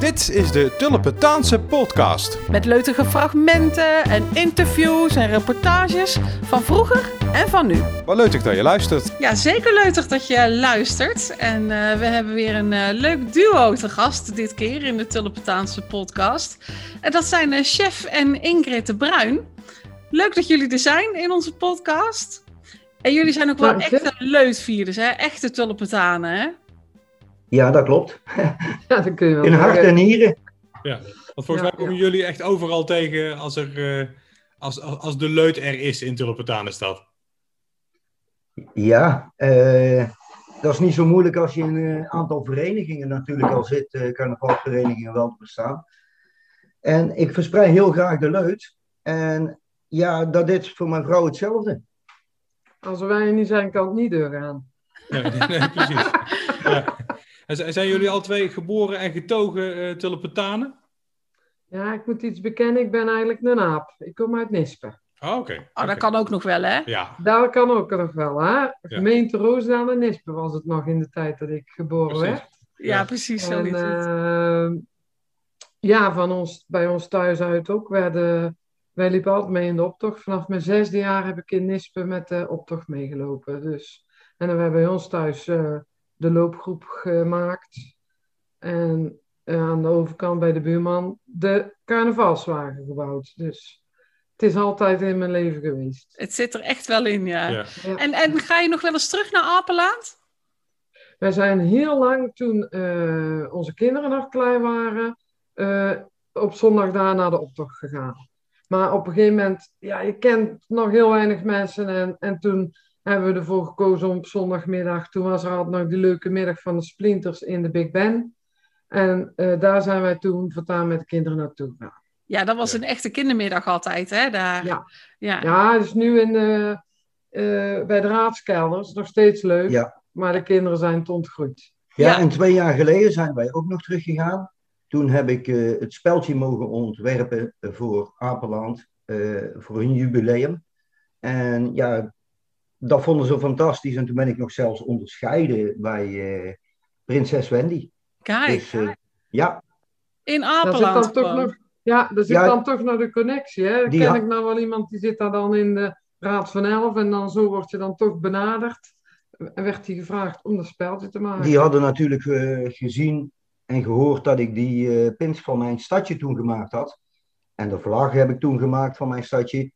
Dit is de Tulpentaanse podcast. Met leutige fragmenten en interviews en reportages van vroeger en van nu. Wat leuk dat je luistert. Ja, zeker leuk dat je luistert. En uh, we hebben weer een uh, leuk duo te gast dit keer in de Tulpentaanse podcast. En dat zijn uh, Chef en Ingrid de Bruin. Leuk dat jullie er zijn in onze podcast. En jullie zijn ook wel echte leutvierders, hè? Echte tulpentanen, hè? Ja, dat klopt. Ja, dat kun je wel In hart en nieren. Ja, want volgens mij komen jullie echt overal tegen als, er, uh, als, als de leut er is in Tulpentanenstad. Ja, uh, dat is niet zo moeilijk als je in een aantal verenigingen natuurlijk al zit, uh, carnavalverenigingen wel te bestaan. En ik verspreid heel graag de leut. En ja, dat is voor mijn vrouw hetzelfde. Als wij er niet zijn, kan het niet doorgaan. Nee, nee precies. Ja. En zijn jullie al twee geboren en getogen uh, Tulpentanen? Ja, ik moet iets bekennen. Ik ben eigenlijk een aap. Ik kom uit Nispen. Oh, oké. Okay. Oh, dat okay. kan ook nog wel, hè? Ja. Dat kan ook nog wel, hè? Gemeente ja. Roosendaal en Nispen was het nog in de tijd dat ik geboren precies. werd. Ja, ja precies zo en, is het. Uh, ja, van ons, bij ons thuis uit ook. Werden, wij liepen altijd mee in de optocht. Vanaf mijn zesde jaar heb ik in Nispen met de optocht meegelopen. Dus, en dan hebben we bij ons thuis... Uh, de loopgroep gemaakt. En uh, aan de overkant bij de buurman de carnavalswagen gebouwd. Dus het is altijd in mijn leven geweest. Het zit er echt wel in, ja. ja. ja. En, en ga je nog wel eens terug naar Apeland? Wij zijn heel lang, toen uh, onze kinderen nog klein waren, uh, op zondag daar naar de optocht gegaan. Maar op een gegeven moment, ja, je kent nog heel weinig mensen. En, en toen hebben we ervoor gekozen om op zondagmiddag, toen was er altijd nog die leuke middag van de Splinters in de Big Ben. En uh, daar zijn wij toen voortaan met de kinderen naartoe gegaan. Ja, dat was een echte kindermiddag altijd, hè? Daar. Ja, ja. ja dus nu in, uh, uh, bij de raadskelders, nog steeds leuk, ja. maar de kinderen zijn te ontgroeid. Ja, ja, en twee jaar geleden zijn wij ook nog teruggegaan. Toen heb ik het speltje mogen ontwerpen voor Apeland, voor hun jubileum. En ja, dat vonden ze fantastisch. En toen ben ik nog zelfs onderscheiden bij uh, prinses Wendy. Kijk. Dus, uh, ja. In Apeland zit dan toch nog, Ja, er zit ja, dan toch nog de connectie. Hè? Ken ik nou wel iemand die zit daar dan in de Raad van Elf. En dan zo word je dan toch benaderd. En werd hij gevraagd om dat speltje te maken. Die hadden natuurlijk uh, gezien en gehoord dat ik die pins van mijn stadje toen gemaakt had. En de vlag heb ik toen gemaakt van mijn stadje.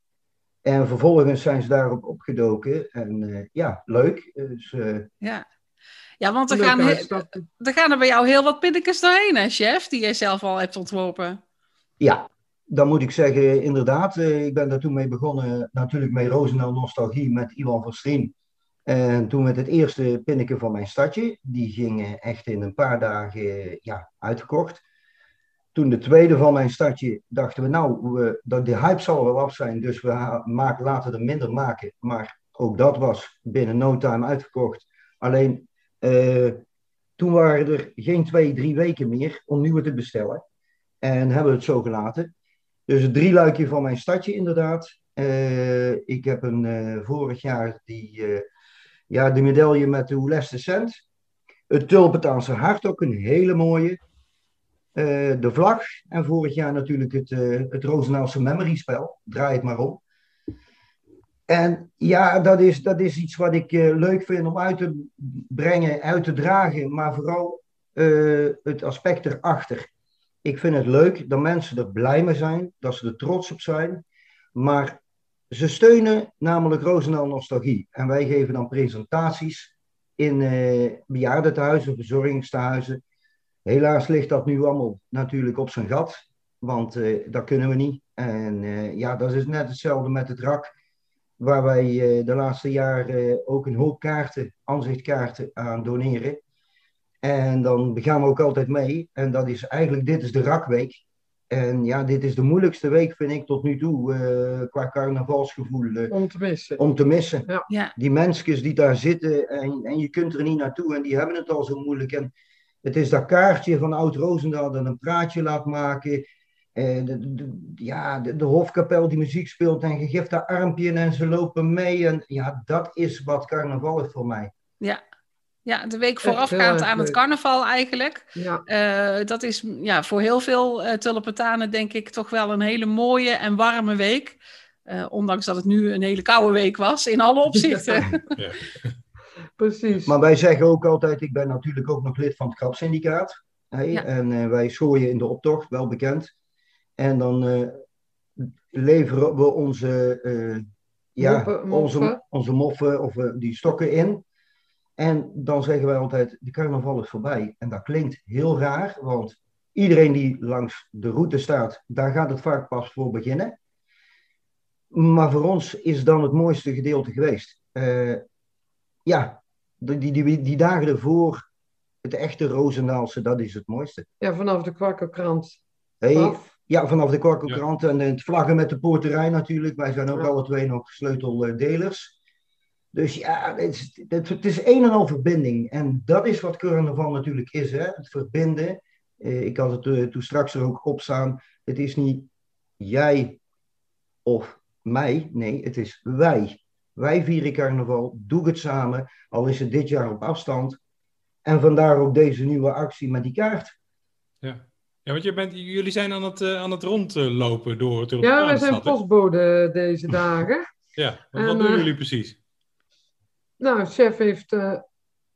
En vervolgens zijn ze daarop opgedoken. En uh, ja, leuk. Dus, uh, ja. ja, want er gaan, er gaan er bij jou heel wat pinnekes doorheen, hè, chef? Die jij zelf al hebt ontworpen. Ja, dan moet ik zeggen, inderdaad. Uh, ik ben daar toen mee begonnen. Natuurlijk met Roosendaal Nostalgie met Ivan van Strien. En toen met het eerste pinneke van mijn stadje. Die ging echt in een paar dagen ja, uitgekocht. Toen de tweede van mijn stadje dachten we, nou, we, hype zal wel af zijn, dus we maken, laten er minder maken. Maar ook dat was binnen no time uitverkocht. Alleen uh, toen waren er geen twee, drie weken meer om nieuwe te bestellen. En hebben we het zo gelaten. Dus het drieluikje van mijn stadje inderdaad. Uh, ik heb een uh, vorig jaar die, ja, de medaille met de Hoeleste Cent. Het Tulpentaanse hart, ook een hele mooie. Uh, de vlag en vorig jaar natuurlijk het, uh, het Roosendaalse Memory spel. Draai het maar om. En ja, dat is, dat is iets wat ik uh, leuk vind om uit te brengen, uit te dragen, maar vooral het aspect erachter. Ik vind het leuk dat mensen er blij mee zijn, dat ze er trots op zijn, maar ze steunen namelijk Roosendaal Nostalgie. En wij geven dan presentaties in bejaardentehuizen, verzorgingstehuizen. Helaas ligt dat nu allemaal natuurlijk op zijn gat, want uh, dat kunnen we niet. En uh, ja, dat is net hetzelfde met het RAK, waar wij uh, de laatste jaren ook een hoop kaarten, aanzichtkaarten aan doneren. En dan gaan we ook altijd mee. En dat is eigenlijk, dit is de RAK-week. En ja, dit is de moeilijkste week, vind ik, tot nu toe, qua carnavalsgevoel. om te missen. Om te missen. Ja. Ja. Die mensen die daar zitten en, en je kunt er niet naartoe en die hebben het al zo moeilijk. En, het is dat kaartje van Oud-Roosendaal dat een praatje laat maken. Eh, de, de, ja, de, de, hofkapel die muziek speelt en je geeft daar armpje en ze lopen mee. En ja, dat is wat carnaval is voor mij. Ja, Ja, de week voorafgaand aan het carnaval eigenlijk. Ja. Uh, dat is ja, voor heel veel uh, Tulpentanen denk ik toch wel een hele mooie en warme week. Uh, ondanks dat het nu een hele koude week was, in alle opzichten. Ja. Precies. Maar wij zeggen ook altijd, ik ben natuurlijk ook nog lid van het grapsyndicaat. Hey, ja. En wij schooien in de optocht, wel bekend. En dan leveren we onze, ja, moffen, moffen. Onze, onze moffen of die stokken in. En dan zeggen wij altijd, de carnaval is voorbij. En dat klinkt heel raar, want iedereen die langs de route staat, daar gaat het vaak pas voor beginnen. Maar voor ons is dan het mooiste gedeelte geweest. Uh, ja, die, die, die, dagen ervoor, het echte Roosendaalse, dat is het mooiste. Ja, vanaf de kwakkelkrant. Hey, ja, vanaf de kwakkelkrant ja. en het vlaggen met de poorterij natuurlijk. Wij zijn ook ja. alle twee nog sleuteldelers. Dus ja, het is, het, is een en al verbinding. En dat is wat carnaval natuurlijk is, hè? het verbinden. Eh, ik had het uh, toen straks er ook op staan. Het is niet jij of mij, nee, het is wij. Wij vieren carnaval, doe het samen, al is het dit jaar op afstand. En vandaar ook deze nieuwe actie met die kaart. Ja, ja want je bent, jullie zijn aan het, uh, aan het rondlopen door het Ja, wij zijn postbode deze dagen. ja, wat, wat doen jullie precies? Nou, chef heeft, uh,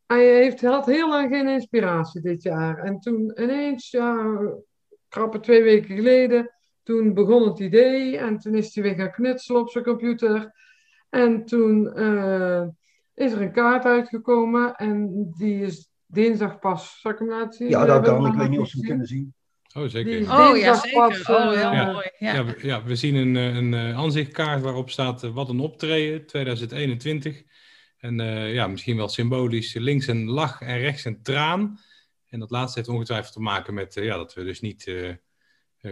hij heeft, had heel lang geen inspiratie dit jaar. En toen ineens, ja, krappe twee weken geleden, toen begon het idee. En toen is hij weer gaan knutselen op zijn computer. En toen uh, is er een kaart uitgekomen. En die is dinsdag pas. Zal ik hem laten zien? Ja, dat kan. Ik weet niet of ze hem kunnen zien. Oh, zeker. Oh, ja, zeker. Pas, oh, heel ja. mooi. Ja. Ja, we, ja, we zien een, een, een aanzichtkaart waarop staat uh, wat een optreden 2021. En uh, ja, misschien wel symbolisch links een lach en rechts een traan. En dat laatste heeft ongetwijfeld te maken met uh, ja, dat we dus niet uh,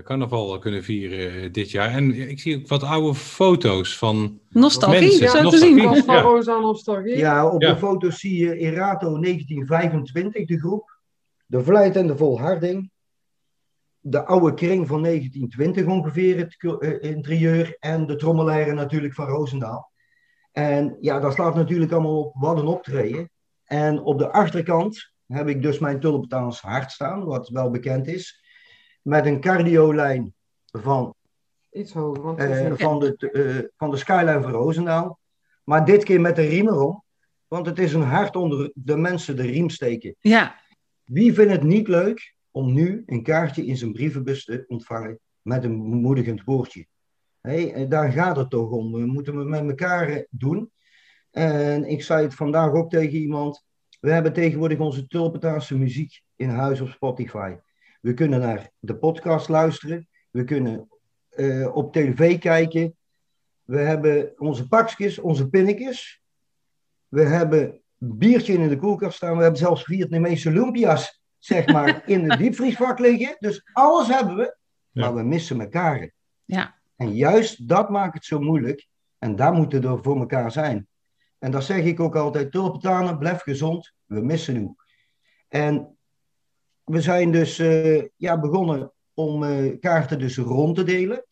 carnaval kunnen vieren dit jaar. En ik zie ook wat oude foto's van Nostalgie, mensen. zo te Nostalgie. zien. Van Rosa Nostalgie. Ja, op Ja. de foto's zie je Erato 1925, de groep. De Vlijt en de Volharding. De oude kring van 1920 ongeveer, het cu- eh, interieur. En de trommelaren natuurlijk van Roosendaal. En ja, dat slaat natuurlijk allemaal op wat een optreden. En op de achterkant heb ik dus mijn Tulpentaans hart staan, wat wel bekend is. Met een cardiolijn van, Iets hoger. Want eh, het is een- van, de, eh, van de skyline van Roosendaal. Maar dit keer met de riem erom. Want het is een hart onder de mensen de riem steken. Ja, Wie vindt het niet leuk om nu een kaartje in zijn brievenbus te ontvangen met een bemoedigend woordje? Hé, en daar gaat het toch om. We moeten het met elkaar eh, doen. En ik zei het vandaag ook tegen iemand. We hebben tegenwoordig onze Tulpentaanse muziek in huis op Spotify. We kunnen naar de podcast luisteren. We kunnen eh, op tv kijken. We hebben onze pakjes, onze pinnetjes. We hebben biertje in de koelkast staan. We hebben zelfs Vietnamese lumpia's, zeg maar, in het diepvriesvak liggen. Dus alles hebben we, maar we missen elkaar. ja. En juist dat maakt het zo moeilijk. En daar moeten we voor elkaar zijn. En dat zeg ik ook altijd. Tulpentanen, blijf gezond. We missen u. En we zijn dus eh, ja, begonnen om eh, kaarten dus rond te delen.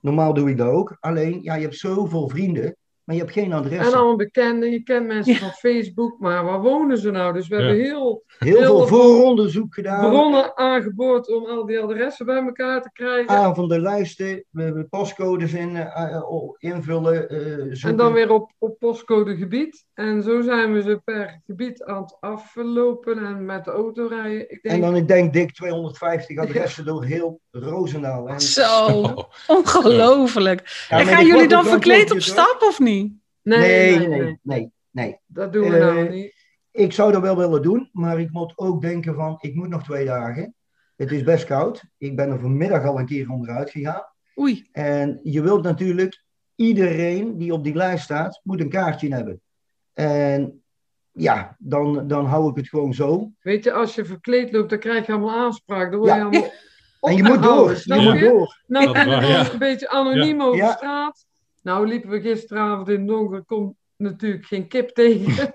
Normaal doe ik dat ook. Alleen, ja, je hebt zoveel vrienden, maar je hebt geen adres. En allemaal bekenden. Je kent mensen Ja. van Facebook, maar waar wonen ze nou? Dus we Ja. hebben heel Heel veel heel veel vooronderzoek gedaan. bronnen aangeboord om al die adressen bij elkaar te krijgen. Avondenlijsten, we hebben postcodes in, eh, eh, invullen, eh. En dan weer op, op postcode gebied. En zo zijn we ze per gebied aan het aflopen en met de auto rijden. Ik denk, En dan, ik denk, dik 250 adressen door heel Roosendaal. En, Zo, Oh, ongelooflijk. Ja, en gaan jullie dan verkleed op stap of niet? Nee, nee, nee, nee, nee, nee, nee, dat doen we Eh, nou niet. Ik zou dat wel willen doen, maar ik moet ook denken van, ik moet nog twee dagen. Het is best koud. Ik ben er vanmiddag al een keer onderuit gegaan. Oei, En je wilt natuurlijk, iedereen die op die lijst staat, moet een kaartje hebben. En ja, dan, dan hou ik het gewoon zo. Weet je, als je verkleed loopt, dan krijg je allemaal aanspraak. Dan word je Ja. allemaal En je moet door. Je Ja. moet door. Nou, ja. een beetje anoniem over Ja. straat. Nou liepen we gisteravond in het donker, komt natuurlijk geen kip tegen.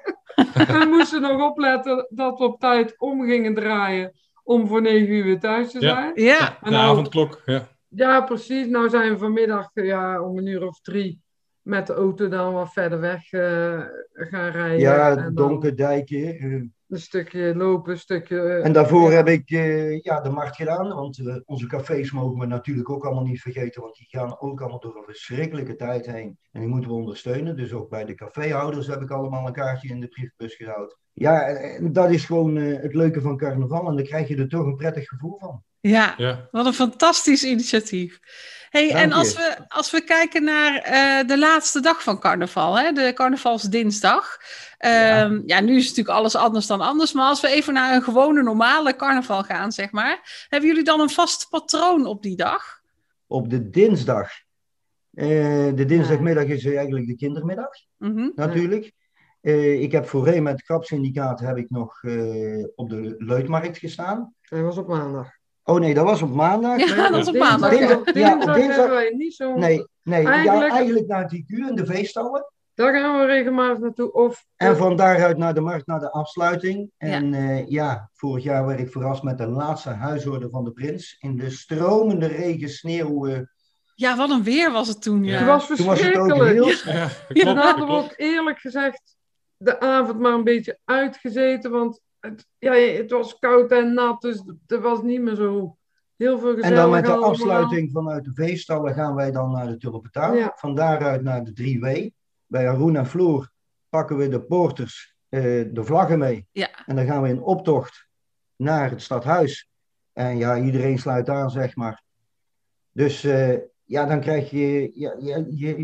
we moesten nog opletten dat we op tijd om gingen draaien om voor negen uur weer thuis te Ja. zijn. ja. de nou- avondklok. Ja. Ja, precies. Nou zijn we vanmiddag eh, ja, om een uur of drie met de auto dan wat verder weg eh, gaan rijden. Ja, Donkerdijken. eh, een stukje lopen, een stukje... eh, En daarvoor ja. heb ik eh, ja, de markt gedaan, want eh, onze cafés mogen we natuurlijk ook allemaal niet vergeten, want die gaan ook allemaal door een verschrikkelijke tijd heen. En die moeten we ondersteunen, dus ook bij de caféhouders heb ik allemaal een kaartje in de briefbus gehouden. Ja, en- en dat is gewoon eh, het leuke van carnaval en dan krijg je er toch een prettig gevoel van. Ja, Ja. wat een fantastisch initiatief. Hey, Dank en je. als we, als we kijken naar eh, de laatste dag van carnaval, hè, de carnavalsdinsdag. Ehm, ja. nu is natuurlijk alles anders dan anders. Maar als we even naar een gewone normale carnaval gaan, zeg maar. Hebben jullie dan een vast patroon op die dag? Op de dinsdag, eh, de dinsdagmiddag is eigenlijk de kindermiddag. Mhm. natuurlijk. Eh, ik heb voorheen met het Krapsyndicaat heb ik nog eh, op de Luidmarkt gestaan. Hij was op maandag. Oh nee, dat was op maandag. Ja, dat is op maandag. Dinsdag- ja, op dinsdag dinsdag- hebben wij niet zo... Nee, nee ja, Eigenlijk- eigenlijk naar het IQ en de veestallen. Daar gaan we regelmatig naartoe. Of En van daaruit naar de markt, naar de afsluiting. Ja. En ja, ja vorig jaar werd ik verrast met de laatste huisorde van de prins. In de stromende regen, sneeuw. eh, Ja, wat een weer was het toen. Ja. het was toen was het ook verschrikkelijk. heel... Ja, Ja, klopt, Dan hadden we klopt. ook eerlijk gezegd de avond maar een beetje uitgezeten. Want het, ja, het was koud en nat, dus er was niet meer zo heel veel gezellig En dan met de allemaal. afsluiting vanuit de veestallen gaan wij dan naar de Tulpentuin. Ja. Van daaruit naar de 3W. Bij Arun en Floor pakken we de poorters eh, de vlaggen mee. Ja. En dan gaan we in optocht naar het stadhuis. En ja, iedereen sluit aan, zeg maar. Dus eh, ja, dan krijg je ja,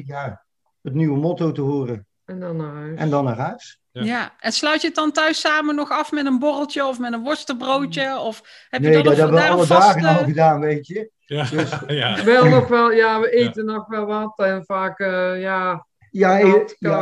ja, het nieuwe motto te horen. En dan naar huis. En dan naar huis. Ja. Ja. en sluit je het dan thuis samen nog af met een borreltje of met een worstenbroodje? Of heb je Nee, dat een- hebben we daar alle dagen al gedaan, weet je. Ja, Dus- ja. Wel nog wel, ja, we eten nog wel wat. En vaak, eh, ja, Ja, Nat, ja,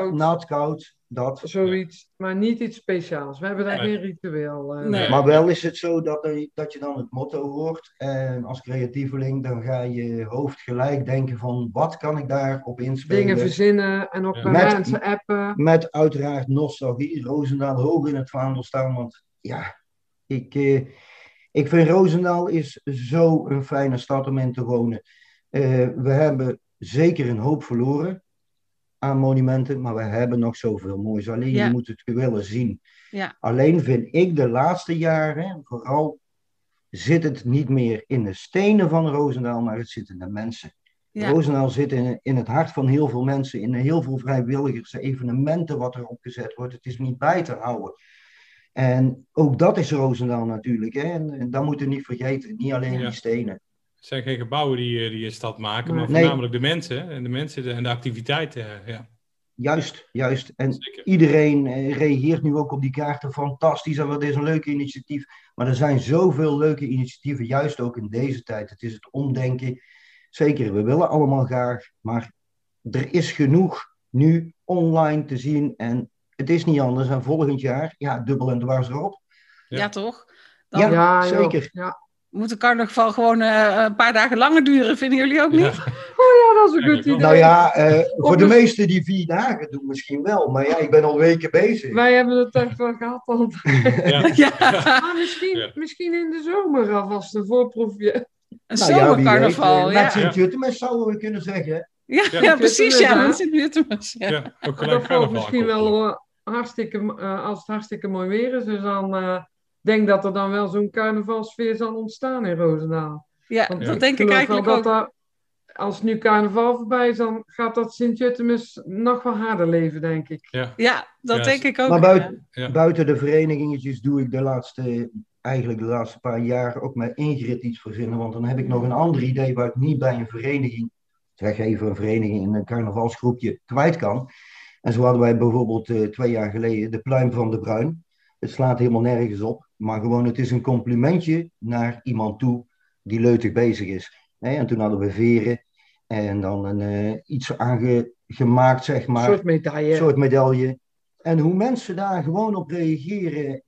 koud. Dat. zoiets. Maar niet iets speciaals. We hebben daar Nee. geen ritueel. eh. Nee. Maar wel is het zo dat, er- dat je dan het motto hoort. En als creatieveling dan ga je hoofd gelijk denken van wat kan ik daarop inspelen. Dingen verzinnen en ook Ja. bij Met- mensen appen. Met uiteraard nostalgie. Roosendaal hoog in het vaandel staan. Want ja, ik, eh, ik vind Roosendaal is zo een fijne stad om in te wonen. Eh, we hebben zeker een hoop verloren aan monumenten. Maar we hebben nog zoveel moois. Alleen Ja. je moet het willen zien. Ja. Alleen vind ik de laatste jaren, vooral zit het niet meer in de stenen van Roosendaal, maar het zit in de mensen. Ja. Roosendaal zit in, in het hart van heel veel mensen, in heel veel vrijwilligers, evenementen wat er opgezet wordt. Het is niet bij te houden. En ook dat is Roosendaal natuurlijk. Hè? En, en dat moeten we niet vergeten. Niet alleen Ja. die stenen. Het zijn geen gebouwen die, eh, die een stad maken, maar Nee. voornamelijk de mensen en de mensen de- en de activiteiten. eh, Ja, Juist, juist. En zeker. iedereen eh, reageert nu ook op die kaarten. Fantastisch en wat is een leuk initiatief. Maar er zijn zoveel leuke initiatieven, juist ook in deze tijd. Het is het omdenken. Zeker, we willen allemaal graag. Maar er is genoeg nu online te zien. En het is niet anders. En volgend jaar, ja, dubbel en dwars erop. Ja, Ja. toch? Dan Ja, Ja, zeker. Ja. Moet de carnaval gewoon eh, een paar dagen langer duren, vinden jullie ook niet? Ja, Oh ja, dat is een goed idee. Nou ja, eh, voor de meesten die vier dagen doen misschien wel. Maar ja, ik ben al weken bezig. Wij hebben het echt wel gehad. Dan. ja. Ja, Maar misschien, Ja. misschien in de zomer alvast een voorproefje. een Nou zomercarnaval. Ja, eh, Met Sint-Jutemus zouden we kunnen zeggen. ja, Ja. ja, precies. Ja, weer te ja. ja, ook Maar gelijk dat valt carnaval misschien wel eh, hartstikke, eh, als het hartstikke mooi weer is. Dus dan eh, denk dat er dan wel zo'n carnavalsfeer zal ontstaan in Roosendaal. Ja, Want dat denk ik eigenlijk wel ook. dat daar- als nu carnaval voorbij is, dan gaat dat Sint-Jutemus nog wel harder leven, denk ik. Ja, Ja, dat denk ik ook. Maar buiten, Ja. buiten de verenigingjes doe ik de laatste, eigenlijk de laatste paar jaar ook met Ingrid iets verzinnen. Want dan heb ik nog een ander idee waar ik niet bij een vereniging, zeg even een vereniging in een carnavalsgroepje, kwijt kan. En zo hadden wij bijvoorbeeld eh, twee jaar geleden de pluim van de Bruin. Het slaat helemaal nergens op, maar gewoon het is een complimentje naar iemand toe die leutig bezig is. Hè, En toen hadden we veren en dan een, eh, iets aangemaakt, zeg Een maar soort medaille. soort medaille. En hoe mensen daar gewoon op reageren,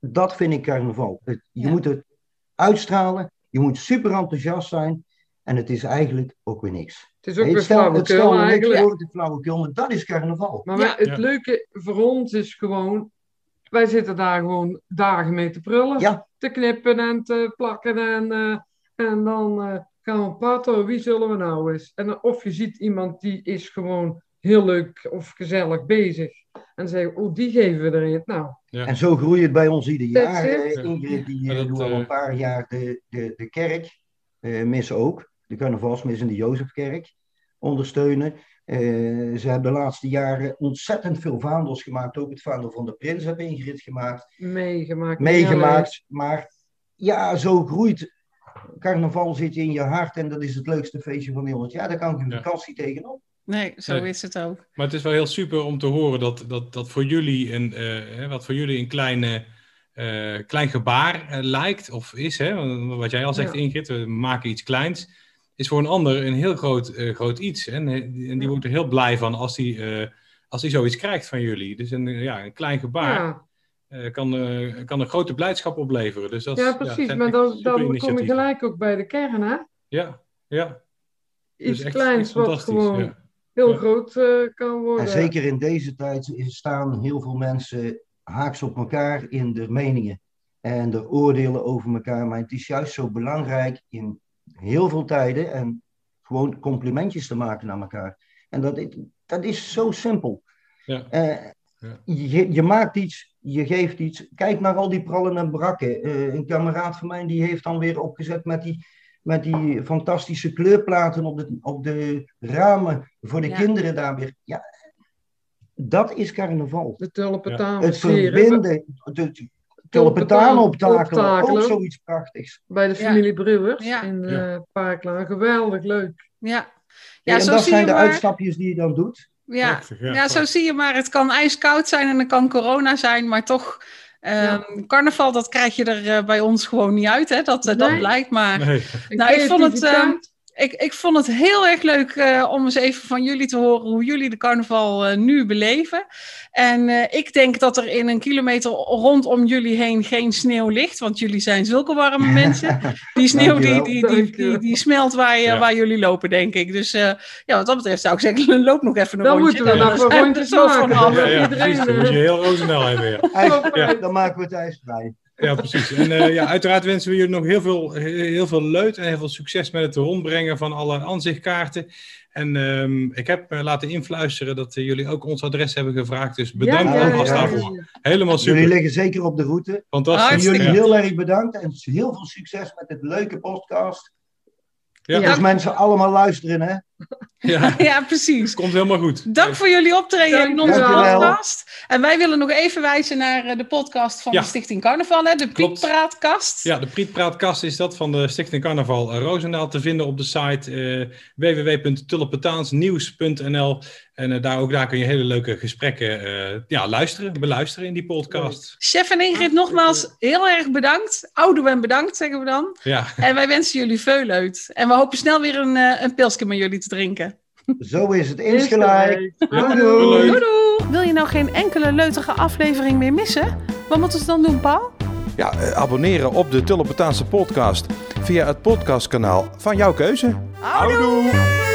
dat vind ik carnaval. Het- je Ja. moet het uitstralen, je moet super enthousiast zijn. En het is eigenlijk ook weer niks. Het is ook het weer flauwekul niks eigenlijk. voor, het is flauwekul, maar dat is carnaval. Maar Ja. het Ja. leuke voor ons is gewoon, wij zitten daar gewoon dagen mee te prullen, Ja. te knippen en te plakken en, eh, en dan eh, gaan we praten, wie zullen we nou eens? En of je ziet iemand die is gewoon heel leuk of gezellig bezig. En zeggen oh, die geven we erin. Nou, Ja. En zo groeit het bij ons ieder jaar. Eh, Ingrid die eh, dat, doet al eh, een paar jaar de, de, de kerk, eh mis ook. De carnavalsmis in de Jozefkerk ondersteunen. Eh, ze hebben de laatste jaren ontzettend veel vaandels gemaakt. Ook het vaandel van de prins hebben Ingrid gemaakt. meegemaakt. Meegemaakt. Maar ja, zo groeit. Carnaval zit je in je hart en dat is het leukste feestje van heel het jaar. Daar kan ik een Ja. vakantie tegenop. Nee, zo Nee. is het ook. Maar het is wel heel super om te horen dat, dat, dat voor jullie een, eh, hè, wat voor jullie een kleine, eh, klein gebaar lijkt of is. Hè? Wat jij al zegt, Ja. Ingrid, we maken iets kleins. Is voor een ander een heel groot, eh, groot iets. Hè? En, die- en die Ja. wordt er heel blij van als die, eh, als die zoiets krijgt van jullie. Dus een, ja, een klein gebaar Ja, eh, kan, eh, kan een grote blijdschap opleveren. Dus dat ja, precies. maar dan, dan kom je gelijk ook bij de kern, hè? Ja, ja. Dus Iets echt- kleins echt wat gewoon ja. heel Ja. groot eh, kan worden. En zeker in deze tijd staan heel veel mensen haaks op elkaar in de meningen en de oordelen over elkaar. Maar het is juist zo belangrijk in heel veel tijden en gewoon complimentjes te maken naar elkaar. En dat, is- dat is zo simpel. Ja. Eh, Ja. je, je maakt iets, je geeft iets. Kijk naar al die prallen en brakken. Eh, een kameraad van mij die heeft dan weer opgezet met die, met die fantastische kleurplaten op de, op de ramen voor de Ja. kinderen daar weer. Ja, dat is carnaval. De Het verbinden, de tulpentaan optakelen, ook zoiets prachtigs. Bij de Ja. familie Brewers Ja. in uh, Ja. Paaklaan. Geweldig leuk. Ja, ja en zo dat zie zijn je de maar. uitstapjes die je dan doet. Ja, Prachtig, ja. ja, zo zie je maar. Het kan ijskoud zijn en het kan corona zijn, maar toch. ehm, Carnaval, dat krijg je er eh, bij ons gewoon niet uit, hè? Dat, eh, dat blijkt maar. Nee. Nou, ik vond het, Creativiteit. Ik, ik vond het heel erg leuk eh, om eens even van jullie te horen hoe jullie de carnaval eh, nu beleven. En eh, ik denk dat er in een kilometer rondom jullie heen geen sneeuw ligt, want jullie zijn zulke warme mensen. Die sneeuw die, die, die, die, die smelt waar, je, Ja. waar jullie lopen, denk ik. Dus eh, ja, wat dat betreft zou ik zeggen, loop nog even een Dan rondje. moeten we Dan nog een rondje zo van maken. af. Ja, ja, Iedereen. Dan moet je heel weer. IJs- Ja. Dan maken we het ijs vrij. Ja, precies. En eh, ja, uiteraard wensen we jullie nog heel veel, heel veel leut en heel veel succes met het rondbrengen van alle aanzichtkaarten. En ehm, ik heb eh, laten influisteren dat eh, jullie ook ons adres hebben gevraagd. Dus bedankt ja, alvast ja, daarvoor. Helemaal Jullie super. liggen zeker op de route. Fantastisch. En jullie Ja. heel erg bedankt en heel veel succes met dit leuke podcast. Ja. Dus mensen allemaal luisteren, hè? Ja, Ja, precies. komt helemaal goed. Dank voor jullie optreden in onze podcast. En wij willen nog even wijzen naar eh, de podcast van Ja. de Stichting Carnaval, hè, de Klopt. Pietpraatkast. Ja, de Prietpraatkast is dat van de Stichting Carnaval Roosendaal te vinden op de site eh www.tullepetaansnieuws.nl. En eh, daar, ook daar kun je hele leuke gesprekken eh, ja, luisteren, beluisteren in die podcast. Chef en Ingrid, nogmaals heel erg bedankt. Ouderwem bedankt, zeggen we dan. Ja, En wij wensen jullie veel leut. En we hopen snel weer een, een pilsje met jullie te drinken. Zo is het insgelijk. Doei, doei. leuk. Doei doei! Wil je nou geen enkele leutige aflevering meer missen? Wat moeten ze dan doen, Paul? Ja, eh, abonneren op de Tullepetaanse podcast via het podcastkanaal van jouw keuze. Houdoe!